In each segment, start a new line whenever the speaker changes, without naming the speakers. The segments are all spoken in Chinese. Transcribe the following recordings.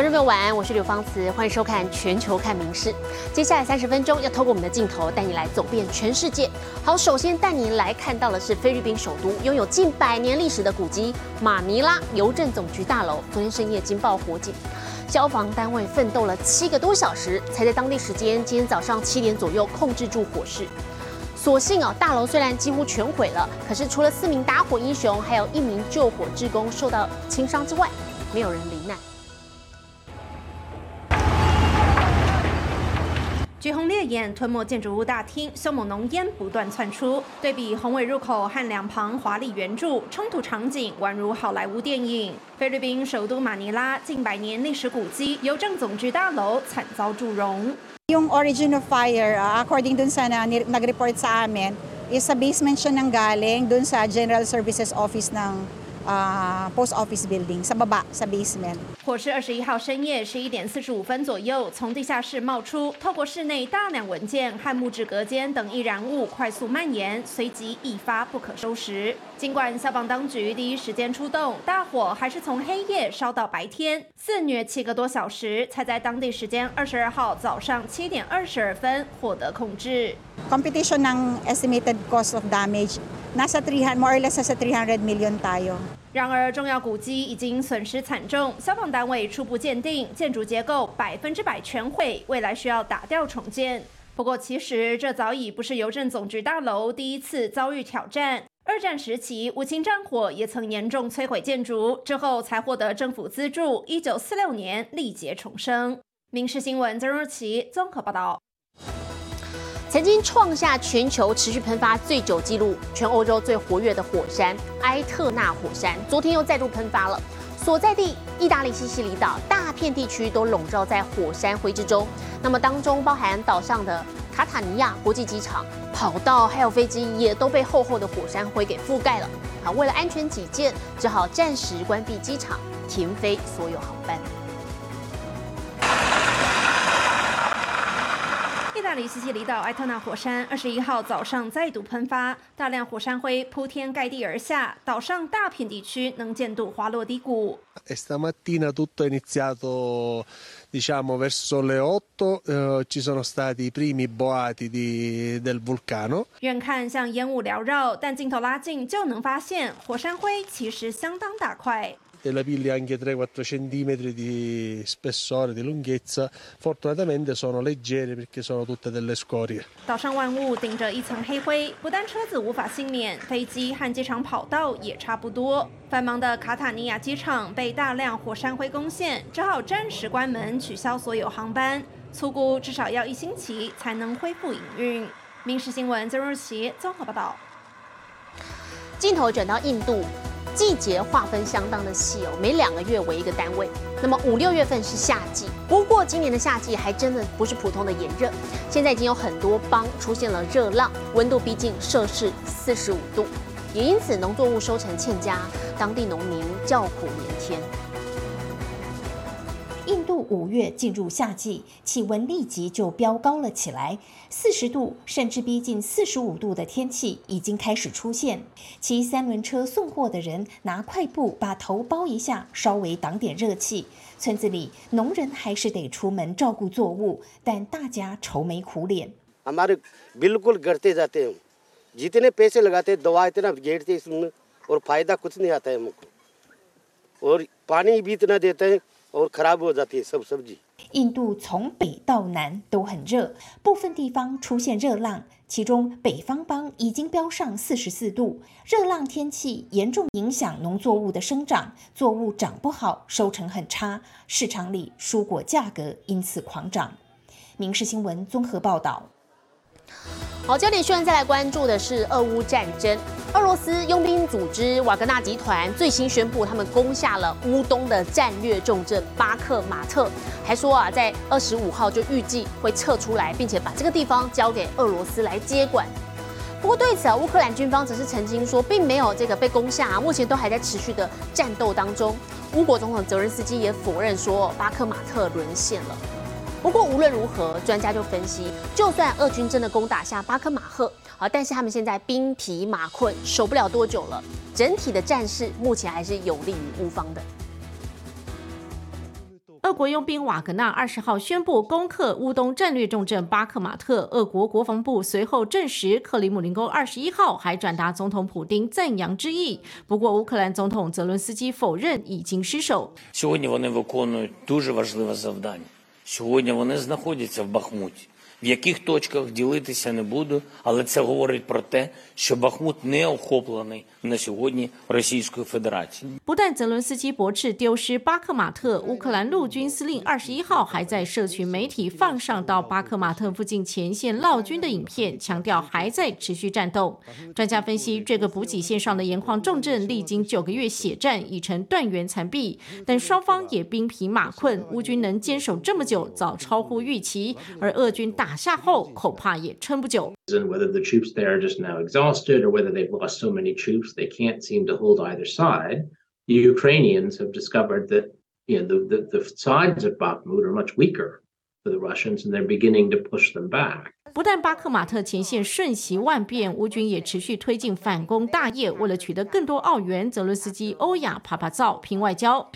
观众朋友晚安，我是刘芳慈，欢迎收看《全球看名事》。接下来三十分钟要透过我们的镜头带你来走遍全世界。好，首先带您来看到的是菲律宾首都拥有近百年历史的古迹马尼拉邮政总局大楼，昨天深夜惊爆火警，消防单位奋斗了七个多小时，才在当地时间今天早上七点左右控制住火势。所幸哦，大楼虽然几乎全毁了，可是除了四名打火英雄，还有一名救火职工受到轻伤之外，没有人罹难。
橘红烈焰吞没建筑物大厅，凶猛浓烟不断窜出。对比宏伟入口和两旁华丽圆柱，冲突场景宛如好莱坞电影。菲律宾首都马尼拉近百年历史古迹邮政总局大楼惨遭祝融。
Yung origin of fire, according dun sa na, nag-report sa amin, is sa basement siya nang galing dun sa General Services Office ng 啊，post Office Building 什么吧，什么 basement。
火势二十一号深夜十一点四十五分左右从地下室冒出，透过室内大量文件和木质隔间等易燃物快速蔓延，随即一发不可收拾。尽管消防当局第一时间出动，大火还是从黑夜烧到白天，肆虐七个多小时，才在当地时间二十二号早上七点二十二分获得控制。
Competition ng estimated cost of damage nasa 300 more or less nasa 300 million tayo。
然而，重要古迹已经损失惨重，消防单位初步鉴定建筑结构百分之百全毁，未来需要打掉重建。不过，其实这早已不是邮政总局大楼第一次遭遇挑战。二战时期，五星战火也曾严重摧毁建筑，之后才获得政府资助，一九四六年历劫重生。《民事新闻》曾若琪综合报道。
曾经创下全球持续喷发最久纪录、全欧洲最活跃的火山埃特纳火山，昨天又再度喷发了。所在地意大利西西里岛，大片地区都笼罩在火山灰之中。那么当中包含岛上的卡塔尼亚国际机场、跑道还有飞机，也都被厚厚的火山灰给覆盖了。好，为了安全起见，只好暂时关闭机场，停飞所有航班。
大利西西里岛埃特纳火山二十一号早上再度喷发，大量火山灰铺天盖地而下，岛上大片地区能见度滑落低谷。
Stamattina tutto è iniziato diciamo verso le otto ci sono stati i primi boati del vulcano。
远看像烟雾缭绕，但镜头拉近就能发现火山灰其实相当大块。
E la piglia anche 3-4 centimetri di spessore, di lunghezza, fortunatamente sono leggere perché sono tutte delle scorie.
岛上万物顶着一层黑灰，不但车子无法幸免，飞机和机场跑道也差不多。繁忙的卡塔尼亚机场被大量火山灰攻陷，只好暂时关门，取消所有航班。粗估至少要一星期才能恢复营运。民事新闻曾若琪综合报道。
镜头转到印度。季节划分相当的细哦，每两个月为一个单位。那么五六月份是夏季，不过今年的夏季还真的不是普通的炎热，现在已经有很多邦出现了热浪，温度逼近摄氏四十五度，也因此农作物收成欠佳，当地农民叫苦连天。
印度五月进入夏季，气温立即就飙高了起来，四十度甚至逼近四十五度的天气已经开始出现。骑三轮车送货的人拿块布把头包一下，稍微挡点热气。村子里农人还是得出门照顾作物，但大家愁眉苦脸。
हमारे बिल्कुल गड़ते जाते हैं जितने पैसे लगाते दवा इतना घेरते इसमें और फायदा कुछ नहीं आता है हमको और पानी भी इतना देते हैं
印度从北到南都很热，部分地方出现热浪，其中北方邦已经飙上四十四度。热浪天气严重影响农作物的生长，作物长不好，收成很差，市场里蔬果价格因此狂涨。民事新闻综合报道。
好，焦点新闻再来关注的是俄乌战争。俄罗斯佣兵组织瓦格纳集团最新宣布，他们攻下了乌东的战略重镇巴克马特，还说啊，在二十五号就预计会撤出来，并且把这个地方交给俄罗斯来接管。不过对此啊，乌克兰军方则是曾经说，并没有这个被攻下啊，目前都还在持续的战斗当中。乌国总统泽连斯基也否认说巴克马特沦陷了。不过无论如何，专家就分析，就算俄军真的攻打下巴克马赫，好，但是他们现在兵疲马困，守不了多久了。整体的战事目前还是有利于乌方的。俄国佣兵瓦格纳二十号宣布攻克乌东战略重镇巴克马特。俄国国防部随后证实，克里姆林宫二十一号还转达总统普丁赞扬之意。不过，乌克兰总统泽伦斯基否认已经失守。
Сьогодні вони знаходяться в Бахмуті. В яких точках ділитися не буду, але це говорить про те, що Бахмут не охоплений на сьогодні Російською Федерацією.
不但泽伦斯基驳斥丢失巴克马特，乌克兰陆军司令二十一号还在社群媒体放上到巴克马特附近前线绕军的影片，强调还在持续战斗。专家分析，这个补给线上的盐矿重镇历经九个月血战，已成断垣残壁，但双方也兵疲马困，乌军能坚守这么久，早超乎预期，而俄军 打下后，恐怕也撑不久。
and whether the troops there are just now exhausted or whether they've lost so many troops they can't seem to hold either side. The Ukrainians have discovered that you know the, the, the sides of Bakhmut are much weaker for the Russians and they're beginning to push them back.
不但巴克马特前线瞬息万变，乌军也持续推进反攻大业。为了取得更多澳元，泽伦斯基欧亚爬爬灶拼外交。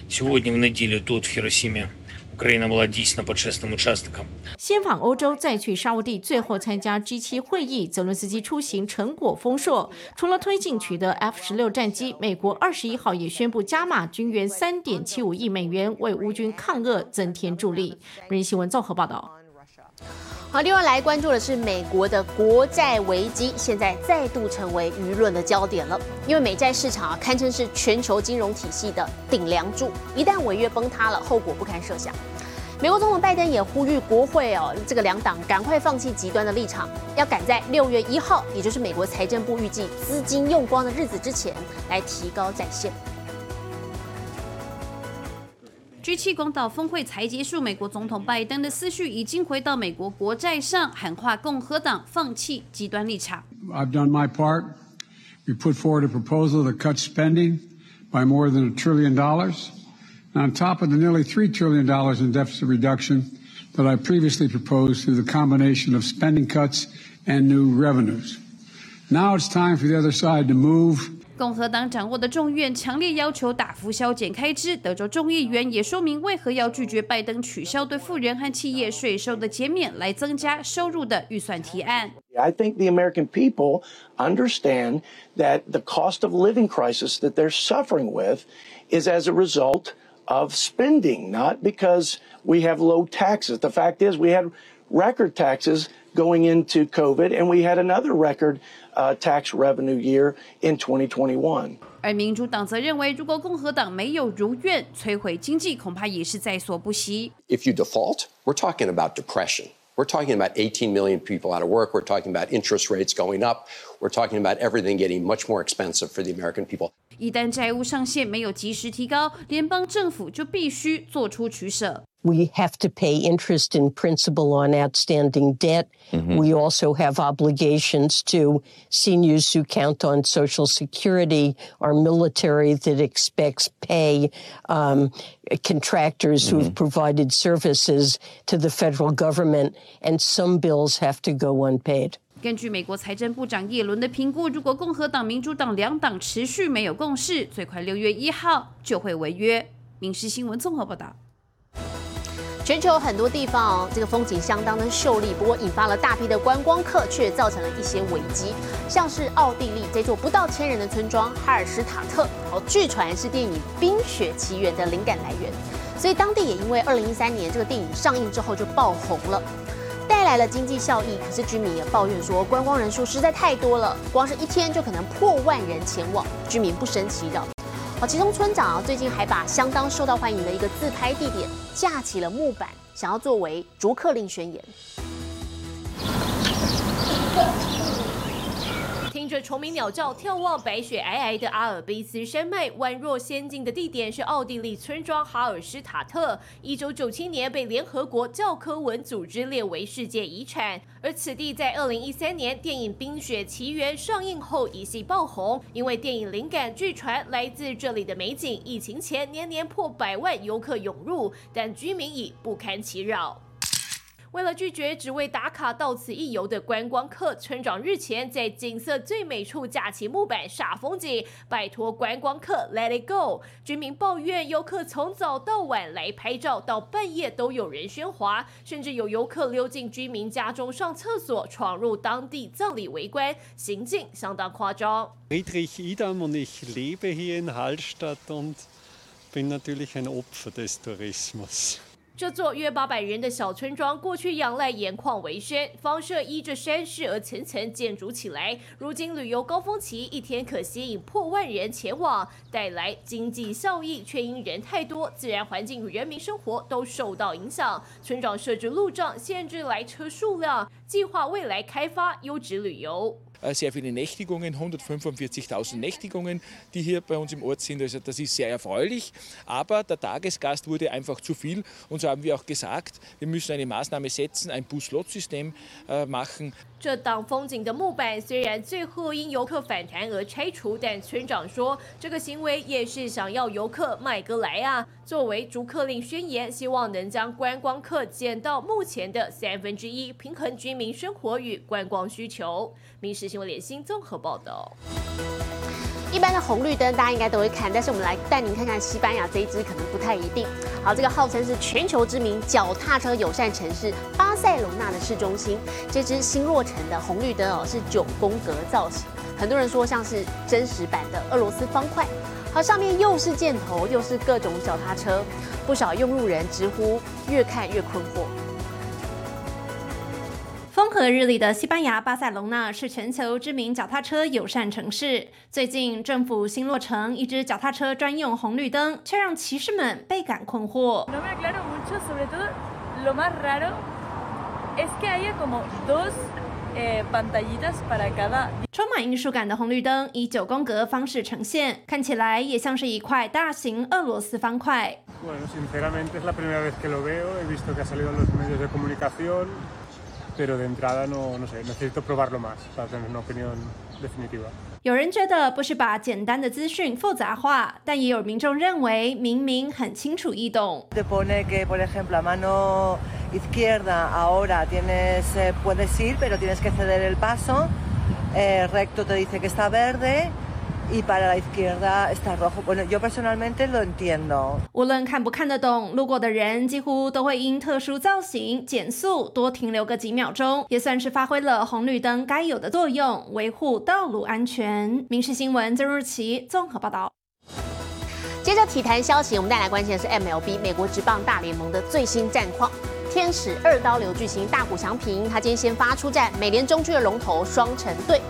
先访欧洲再去沙乌地最后参加 G7 会议泽伦斯基出行成果丰硕。除了推进取得 f 十六战机美国二十一号也宣布加码军援三点七五亿美元为乌军抗俄增添助力。日新闻综合报道。好，另外来关注的是美国的国债危机，现在再度成为舆论的焦点了。因为美债市场啊，堪称是全球金融体系的顶梁柱，一旦违约崩塌了，后果不堪设想。美国总统拜登也呼吁国会哦，这个两党赶快放弃极端的立场，要赶在六月一号，也就是美国财政部预计资金用光的日子之前，来提高债限。
G7 广岛峰会才结束，美国总统拜登的思绪已经回到美国国债上，喊话共和党放弃极端立场。
I've done my part. We put forward a proposal that cuts spending by more than a trillion dollars. On top of the nearly $3 trillion in deficit reduction that I previously proposed through the combination of spending cuts and new revenues. Now it's time for the other side to move
共和党掌握的众院强烈要求大幅削减开支，德州众议员也说明为何要拒绝拜登取消对富人和企业税收的减免，来增加收入的预算提案。
I think the American people understand that the cost of living crisis that they're suffering with is as a result of spending, not because we have low taxes. The fact is, we had record taxes going into COVID, and we had another record uh, tax revenue year in 2021.
而民主党则认为，如果共和党没有如愿，摧毁经济恐怕也是在所不惜。
If you default, we're talking about depression. We're talking about 18 million people out of work. We're talking about interest rates going up. We're talking about everything getting much more expensive for the American people.
一旦债务上限没有及时提高，联邦政府就必须做出取舍。
We have to pay interest in principal on outstanding debt. We also have obligations to seniors who count on Social Security, our military that expects pay, um, contractors who have provided services to the federal government, and some bills have to go unpaid.
根据美国财政部长耶伦的评估，如果共和党、民主党两党持续没有共识，最快六月一号就会违约。《民事新闻》综合报道。
全球很多地方哦这个风景相当的秀丽，不过引发了大批的观光客，却造成了一些危机。像是奥地利这座不到千人的村庄哈尔施塔特，哦，据传是电影《冰雪奇缘》的灵感来源，所以当地也因为二零一三年这个电影上映之后就爆红了。带来了经济效益，可是居民也抱怨说，观光人数实在太多了，光是一天就可能破万人前往，居民不胜其扰。好，其中村长啊，最近还把相当受到欢迎的一个自拍地点架起了木板，想要作为逐客令宣言。听着虫鸣鸟叫，眺望白雪皑皑的阿尔卑斯山脉，宛若仙境的地点是奥地利村庄哈尔施塔特。一九九七年被联合国教科文组织列为世界遗产，而此地在二零一三年电影《冰雪奇缘》上映后一夕爆红，因为电影灵感据传来自这里的美景。疫情前年年破百万游客涌入，但居民已不堪其扰。
为了拒绝只为打卡到此一游的观光客，村长日前在景色最美处架起木板煞风景，拜托观光客 Let it go。居民抱怨游客从早到晚来拍照，到半夜都有人喧哗，甚至有游客溜进居民家中上厕所，闯入当地葬礼围观，行径相当夸张。这座约八百人的小村庄，过去仰赖盐矿为生，房舍依着山势而层层建筑起来。如今旅游高峰期，一天可吸引破万人前往，带来经济效益，却因人太多，自然环境与人民生活都受到影响。村长设置路障，限制来车数量，计划未来开发优质旅游。
Sehr viele Nächtigungen, 145.000 Nächtigungen, die hier bei uns im Ort sind. Also das ist sehr erfreulich. Aber der Tagesgast wurde einfach zu viel. Und so haben wir auch gesagt, wir müssen eine Maßnahme setzen, ein Bus-Lot-System äh, machen.
这档风景的木板虽然最后因游客反弹而拆除，但村长说这个行为也是想要游客买个来啊。作为逐客令宣言，希望能将观光客减到目前的三分之一，平衡居民生活与观光需求。民事新闻联新综合报道。
一般的红绿灯大家应该都会看，但是我们来带您看看西班牙这一支可能不太一定。好，这个号称是全球知名脚踏车友善城市巴塞隆纳的市中心，这支新落成的红绿灯哦是九宫格造型，很多人说像是真实版的俄罗斯方块。好，上面又是箭头，又是各种脚踏车，不少用路人直呼越看越困惑。
风和日丽的西班牙巴塞隆纳是全球知名脚踏车友善城市。最近政府新落成一支脚踏车专用红绿灯，却让骑士们倍感困惑。充满艺术感的红绿灯以九宫格方式呈现，看起来也像是一块大型俄罗斯方块。有人觉得不是把简单的资讯复杂化，但也有民众认为明明很清楚易懂。
izquierda ahora tienes puedes ir pero tienes que ceder el paso recto te dice que está verde Y para la izquierda está rojo. Bueno yo personalmente lo entiendo.
无论看不看得懂路过的人几乎都会因特殊造型减速多停留个几秒钟也算是发挥了红绿灯该有的作用维护道路安全。民事新闻曾日奇综合报道。
接着体坛消息我们带来关心的是 mlb 美国职棒大联盟的最新战况。天使二刀流巨星大谷翔平，他今天先发出战美联中区的龙头双城队。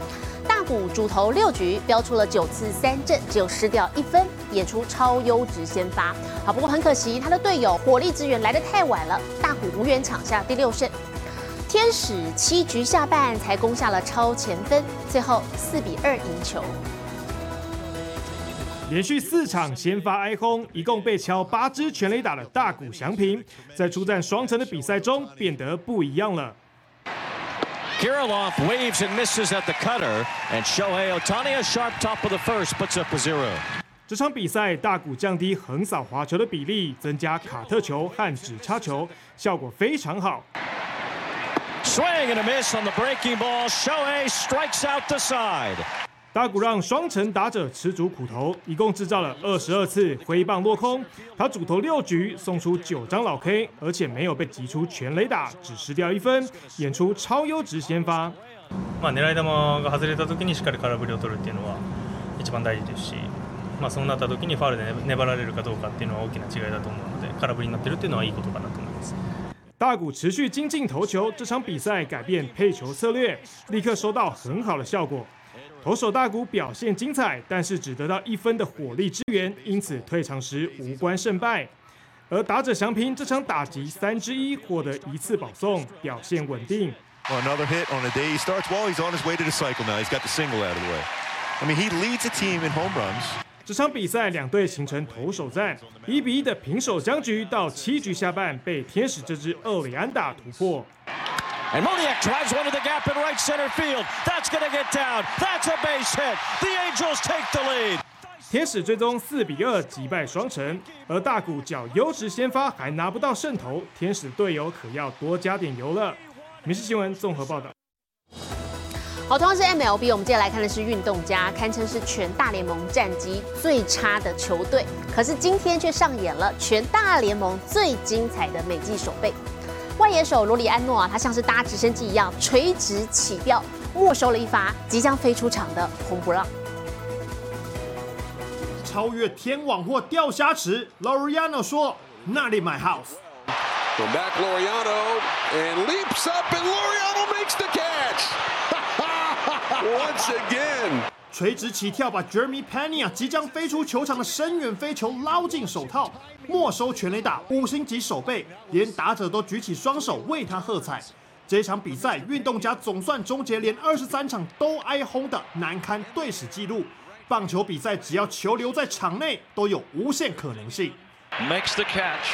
大谷主投六局，标出了九次三振，只有失掉一分，演出超优质先发。好，不过很可惜，他的队友火力支援来得太晚了，大谷无缘抢下第六胜。天使七局下半才攻下了超前分，最后四比二赢球。
连续四场先发挨轰，一共被敲八支全垒打的大谷翔平，在出战双城的比赛中变得不一样了。
Kirilloff waves and misses at the cutter, and Shohei Otani a sharp top of the first puts up a zero.
这场比赛大谷降低横扫滑球的比例，增加卡特球和直插球，效果非常好。
Swing and a miss on the breaking ball. Shohei strikes out the side.
大谷让双城打者吃足苦头，一共制造了二十二次挥棒落空。他主投六局，送出九张老 K，而且没有被击出全垒打，只失掉一分，演出超优质先发。
まあ狙い球が外れた時にしっかり空振りを取るっていうのは一番大事ですし、まあそうなった時にファウルで粘られるかどうかっていうのは大きな違いだと思うので、空振りになってるっていうのはいいことかなと思います。
大谷持续精进投球，这场比赛改变配球策略，立刻收到很好的效果。 投手大谷表现精彩，但是只得到一分的火力支援，因此退场时无关胜败。而打者祥平这场打击三之一，获得一次保送，表现稳定。
Another hit on the day he starts well. He's on his way to the cycle now. He's got the single out of the way. I mean, he leads the team in home runs.
这场比赛两队形成投手战，一比一的平手僵局，到七局下半被天使这支厄里安打突破。
And Moniak drives one to the gap in right center field. That's going to get down. That's a base hit. The Angels take the lead.
天使最终四比二击败双城，而大谷脚优质先发还拿不到胜投，天使队友可要多加点油了。民事新闻综合报道。
好，同样是 MLB，我们接下来看的是运动家，堪称是全大联盟战绩最差的球队，可是今天却上演了全大联盟最精彩的美季守备。外野手罗里安诺啊，他像是搭直升机一样垂直起吊，没收了一发即将飞出场的红不让。
超越天网或掉虾池，Loriano 说那里 my house。
From back Loriano and leaps up and Loriano makes the catch. Once again.
垂直起跳把 Jeremy Pena 即将飞出球场的深远飞球捞进手套，没收全垒打，五星级守备，连打者都举起双手为他喝彩。这场比赛，运动家总算终结连二十三场都挨轰的难堪队史纪录。棒球比赛只要球留在场内，都有无限可能性。
Makes the catch.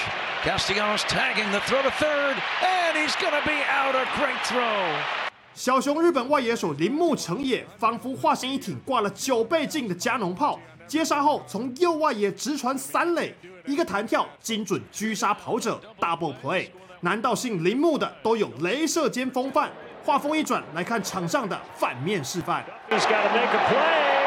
Castellanos tagging the throw to third, and he's going to be out. A great throw.
小熊日本外野手铃木成也仿佛化身一挺挂了九倍镜的加农炮，接杀后从右外野直传三垒，一个弹跳精准狙杀跑者，double play。难道姓铃木的都有镭射尖风范？画风一转，来看场上的反面示范。
He's got to make a play,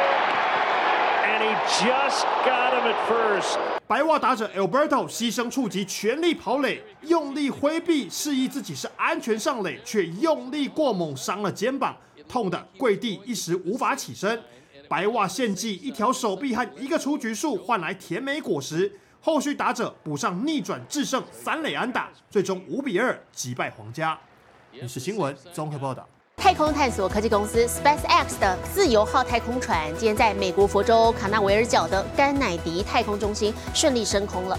and he just got him at first.
白袜打者 Alberto 牺牲触及，全力跑垒，用力挥臂，示意自己是安全上垒，却用力过猛，伤了肩膀，痛得跪地，一时无法起身。白袜献祭一条手臂和一个出局数，换来甜美果实。后续打者补上逆转制胜三垒安打，最终五比二击败皇家。你是新闻综合报道。
太空探索科技公司 SpaceX 的自由号太空船今天在美国佛州卡纳维尔角的甘乃迪太空中心顺利升空了。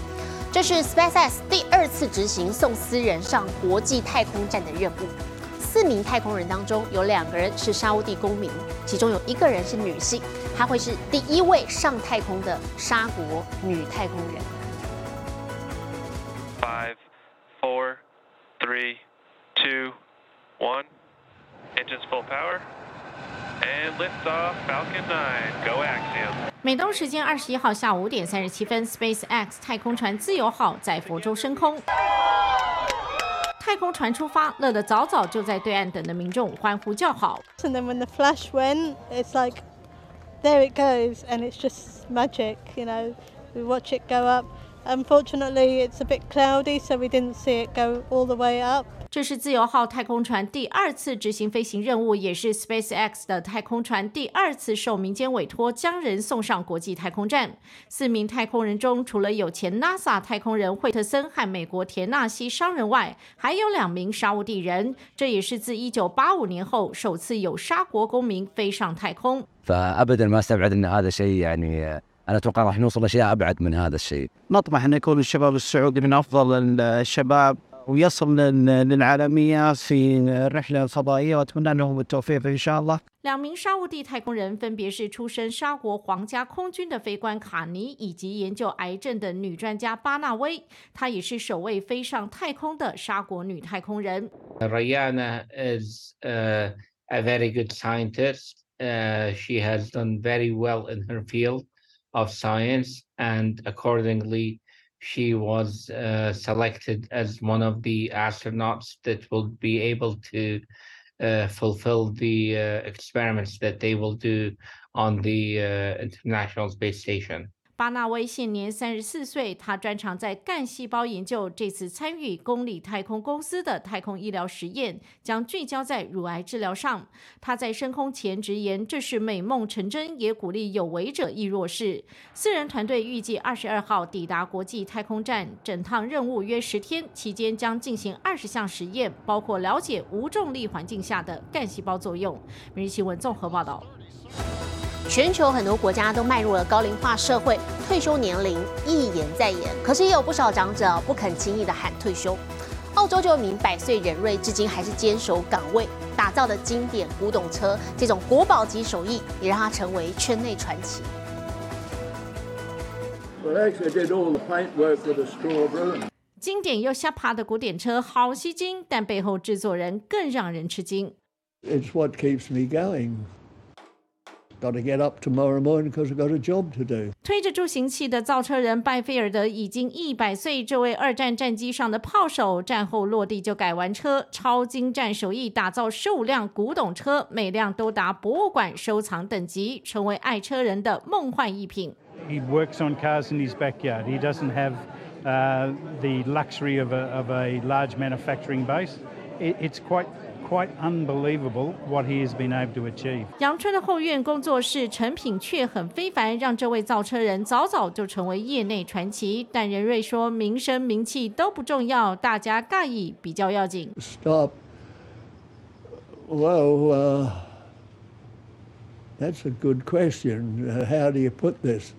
这是 SpaceX 第二次执行送私人上国际太空站的任务。四名太空人当中有两个人是沙乌地公民，其中有一个人是女性，她会是第一位上太空的沙国女太空人。
Five, four, three, two, one. Engines full power. And liftoff, Falcon 9, go Axiom.
美东时间二十一号下午五点三十七分，SpaceX 太空船自由号在佛州升空。太空船出发，乐得早早就在对岸等的民众欢呼叫好。
And then when the flash went, it's like, there it goes, and it's just magic, you know. We watch it go up. Unfortunately, it's a bit cloudy, so we didn't see it go all the way up.
这是自由号太空船第二次执行飞行任务，也是 SpaceX 的太空船第二次受民间委托将人送上国际太空站。四名太空人中，除了有前 NASA 太空人惠特森和美国田纳西商人外，还有两名沙乌地人。这也是自1985年后首次有沙国公民飞上太空。
فابدا ما استبعد ان هذا شيء يعني انا اتوقع راح نوصل لاشياء ابعد من هذا الشيء.
نطمح ان يكون الشباب السعودي من افضل الشباب ويصل للعالميه في الرحله الفضائيه واتمنى لهم التوفيق ان شاء الله.
两名沙乌地太空人分别是出身沙国皇家空军的飞官卡尼，以及研究癌症的女专家巴纳威。她也是首位飞上太空的沙国女太空人。
Rayana is uh, a very good scientist. Uh, she has done very well in her field Of science, and accordingly, she was uh, selected as one of the astronauts that will be able to uh, fulfill the uh, experiments that they will do on the uh, International Space Station.
巴纳威现年三十四岁，他专长在干细胞研究。这次参与公立太空公司的太空医疗实验，将聚焦在乳癌治疗上。他在升空前直言：“这是美梦成真，也鼓励有为者亦若是。”四人团队预计二十二号抵达国际太空站，整趟任务约十天，期间将进行二十项实验，包括了解无重力环境下的干细胞作用。每日新闻综合报道。
全球很多国家都迈入了高龄化社会，退休年龄一延再延，可是也有不少长者不肯轻易的喊退休。澳洲就有一名百岁人瑞，至今还是坚守岗位，打造的经典古董车，这种国宝级手艺也让他成为圈内传奇。
经典又下爬的古典车好吸睛，但背后制作人更让人吃惊。
It's what keeps me going. got to get up tomorrow morning because I've got a job to do.
推着助行器的造车人拜菲尔德已经一百岁，这位二战战机上的炮手，战后落地就改完车，超精湛手艺打造十五辆古董车，每辆都达博物馆收藏等级，成为爱车人的梦幻一品。
He works on cars in his backyard. He doesn't have uh, the luxury of a, of a large manufacturing base. It, it's quite quite unbelievable what he has been able to achieve.
阳春的后院工作室成品却很非凡，让这位造车人早早就成为业内传奇。但任瑞说，名声名气都不重要，大家尬意比较要紧。
Stop. Well, uh, that's a good question. Uh, how do you put this?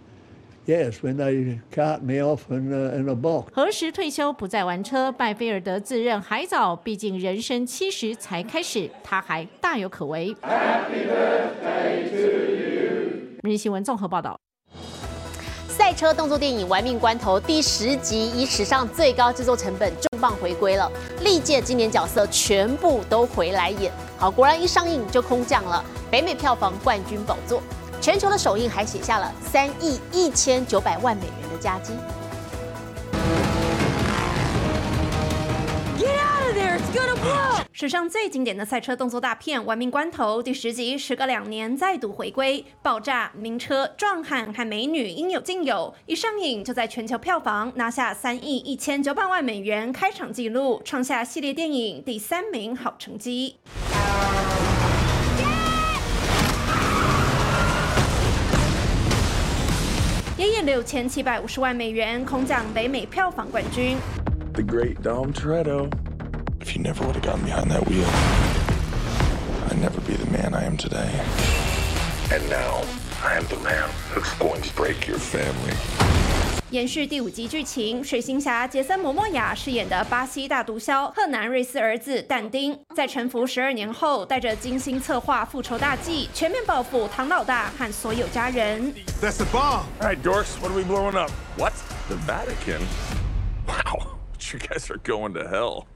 Yes, when they cart me off in a, in a box.
何时退休不再玩车？拜菲尔德自认还早，毕竟人生七十才开始，他还大有可为。每日新闻综合报道。
赛车动作电影《玩命关头》第十集以史上最高制作成本重磅回归了，历届经典角色全部都回来演。好，果然一上映就空降了北美票房冠军宝座，全球的首映还写下了三亿一千九百万美元的佳绩。
Get out of there! It's gonna blow! 史上最经典的赛车动作大片《玩命关头》第十集，时隔两年再度回归，爆炸、名车、壮汉和美女应有尽有。一上映就在全球票房拿下三亿一千九百万美元开场纪录，创下系列电影第三名好成绩。也以六千七百五十万美元空降北美票房冠军。
The great Dom Toretto. If you never would have gotten behind that wheel, I'd never be the man I am today. And now, I am the man who's going to break your family.
延续第五集剧情，水行侠杰森·摩莫亚饰演的巴西大毒枭赫南瑞斯儿子但丁，在沉浮十二年后，带着精心策划复仇大计，全面报复唐老大和所有家人。
That's the bomb. All right, dorks, what are we blowing up? What? The Vatican? Wow, you guys are going to hell.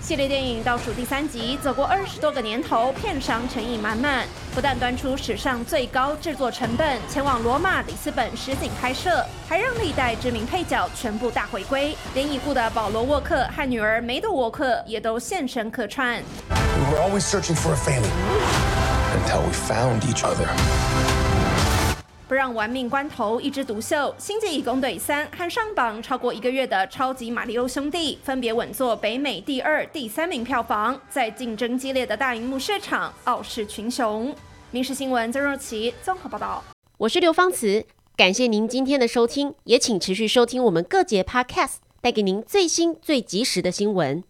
系列电影倒数第三集，走过二十多个年头，片商诚意满满，不但端出史上最高制作成本，前往罗马、里斯本实景拍摄，还让历代知名配角全部大回归，连已故的保罗·沃克和女儿梅朵·沃克也都现身客串。
We were always searching for a family until we found each other.
不让玩命关头一枝独秀，《星际义工队三》和上榜超过一个月的《超级马里奥兄弟》分别稳坐北美第二、第三名票房，在竞争激烈的大荧幕市场傲视群雄。民事新闻曾若琪综合报道。
我是刘芳慈，感谢您今天的收听，也请持续收听我们各节 Podcast，带给您最新最及时的新闻。